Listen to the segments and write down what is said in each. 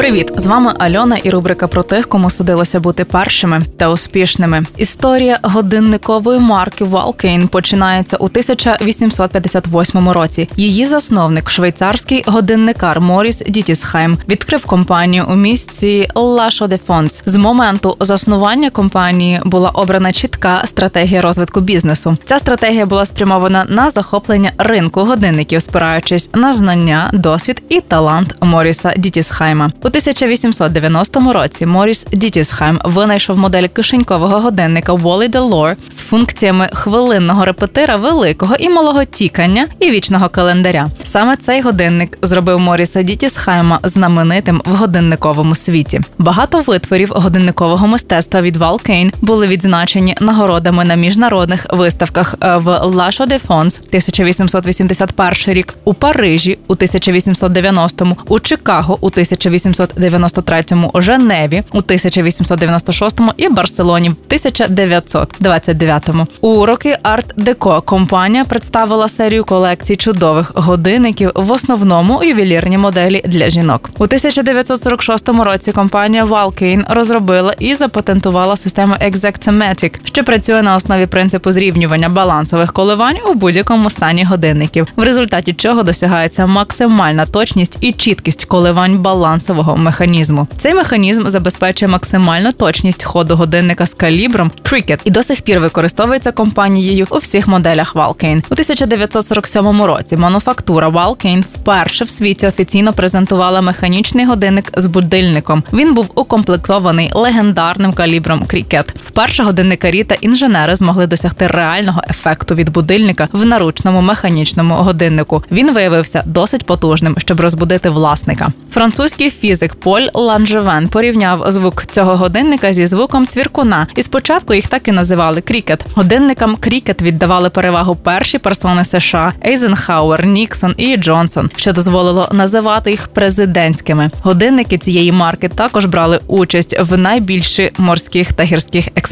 Привіт, з вами Альона і рубрика про тих, кому судилося бути першими та успішними. Історія годинникової марки Валкейн починається у 1858 році. Її засновник, швейцарський годинникар Моріс Дітісхайм, відкрив компанію у місті Лашо де Фонс. З моменту заснування компанії була обрана чітка стратегія розвитку бізнесу. Ця стратегія була спрямована на захоплення ринку годинників, спираючись на знання, досвід і талант Моріса Дітісхайма. У 1890 році Моріс Дітісхайм винайшов модель кишенькового годинника Wally Delore з функціями хвилинного репетира, великого і малого тікання і вічного календаря. Саме цей годинник зробив Моріса Дітісхайма знаменитим в годинниковому світі. Багато витворів годинникового мистецтва від Валкейн були відзначені нагородами на міжнародних виставках е, в Chaux de Fonds 1881 рік, у Парижі у 1890-му, у Чикаго у 1890 1893-му у Женеві у 1896-му і Барселоні в 1929-му. У роки арт-деко компанія представила серію колекцій чудових годинників, в основному ювелірні моделі для жінок. У 1946 році компанія Valkane розробила і запатентувала систему Exactomatic, що працює на основі принципу зрівнювання балансових коливань у будь-якому стані годинників, в результаті чого досягається максимальна точність і чіткість коливань балансового самого механізму. Цей механізм забезпечує максимальну точність ходу годинника з калібром Cricket і до сих пір використовується компанією у всіх моделях Valkane. У 1947 році мануфактура Valkane вперше в світі офіційно презентувала механічний годинник з будильником. Він був укомплектований легендарним калібром Cricket. Вперше годинникарі та інженери змогли досягти реального ефекту від будильника в наручному механічному годиннику. Він виявився досить потужним, щоб розбудити власника. Французький фізик Поль Ланжевен порівняв звук цього годинника зі звуком цвіркуна, і спочатку їх так і називали Cricket. Годинникам Cricket віддавали перевагу перші персони США Ейзенхауер, Ніксон і Джонсон, що дозволило називати їх президентськими. Годинники цієї марки також брали участь в найбільших морських та гірських експедиціях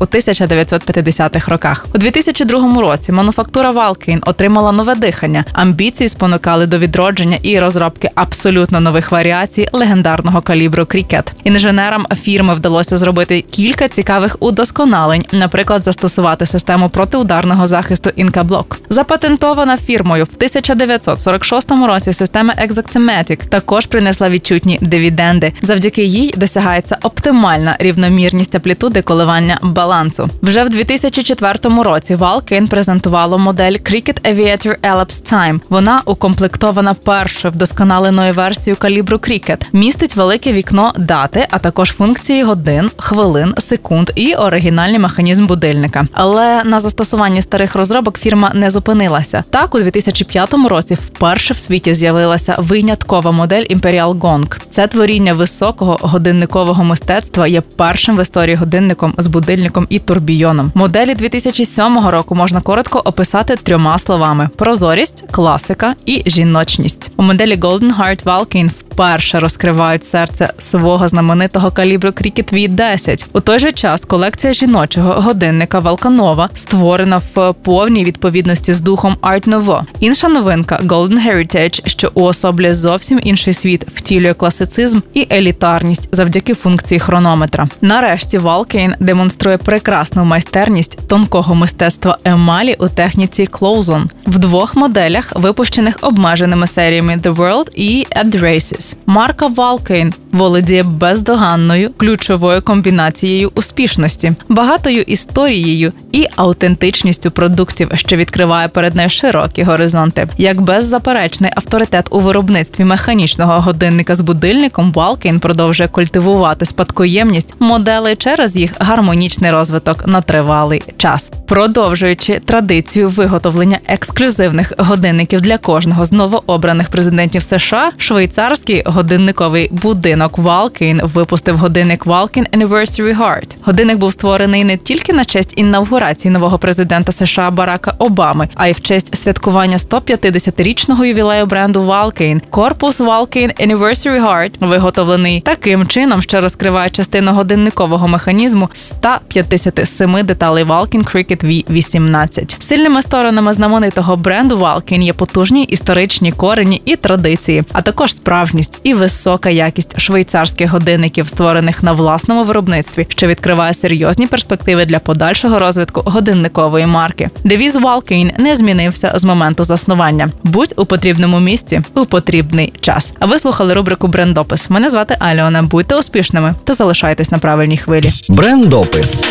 у 1950-х роках. У 2002 році мануфактура Vulcain отримала нове дихання. Амбіції спонукали до відродження і розробки абсолютно нових варіацій легендарного калібру Cricket. Інженерам фірми вдалося зробити кілька цікавих удосконалень, наприклад, застосувати систему протиударного захисту Incabloc. Запатентована фірмою в 1946 році система Exactomatic також принесла відчутні дивіденди. Завдяки їй досягається оптимальна рівномірність амплітуди коливання балансу. Вже в 2004 році Vulcain презентувало модель Cricket Aviator Elapsed Time. Вона укомплектована першою вдосконаленою версією калібру Cricket, містить велике вікно дати, а також функції годин, хвилин, секунд і оригінальний механізм будильника. Але на застосуванні старих розробок фірма не зупинилася. Так, у 2005 році вперше в світі з'явилася виняткова модель Imperial Gong. Це творіння високого годинникового мистецтва є першим в історії годинником з будильником і турбійоном. Моделі 2007 року можна коротко описати трьома словами: прозорість, класика і жіночність. У моделі Golden Heart Valkyne вперше розкривають серце свого знаменитого калібру Крікет V10. У той же час колекція жіночого годинника Валканова створена в повній відповідності з духом Art Nouveau. Інша новинка Golden Heritage, що уособлює зовсім інший світ, втілює класицизм і елітарність завдяки функції хронометра. Нарешті Валкейн демонструє прекрасну майстерність тонкого мистецтва емалі у техніці Close-on. В двох моделях, випущених обмеженими серіями The World і Ad Races. Марка Валкейн володіє бездоганною ключовою комбінацією успішності, багатою історією і аутентичністю продуктів, що відкриває перед нею широкі горизонти. Як беззаперечний авторитет у виробництві механічного годинника з будильником, Валкейн продовжує культивувати спадкоємність моделей через їх гармонічний розвиток на тривалий час, продовжуючи традицію виготовлення ексклюзивних годинників для кожного з новообраних президентів США, швейцарський годинниковий будинок Валкейн випустив годинник Valkyne Anniversary Heart. Годинник був створений не тільки на честь інавгурації нового президента США Барака Обами, а й в честь святкування 150-річного ювілею бренду Valkane. Корпус Valkane Anniversary Heart виготовлений таким чином, що розкриває частину годинникового механізму 157 деталей Valkane Cricket V18. Сильними сторонами знаменитого бренду Valkane є потужні історичні корені і традиції, а також справжність і висока якість швейцарських годинників, створених на власному виробництві, що відкриває серйозні перспективи для подальшого розвитку годинникової марки. Девіз Valkane не змінився з моменту заснування. Будь у потрібному місці у потрібний час. А ви слухали рубрику Брендопис. Мене звати Альона. Будьте успішними та залишайтесь на правильній хвилі. Брендопис.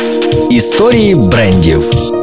Історії брендів.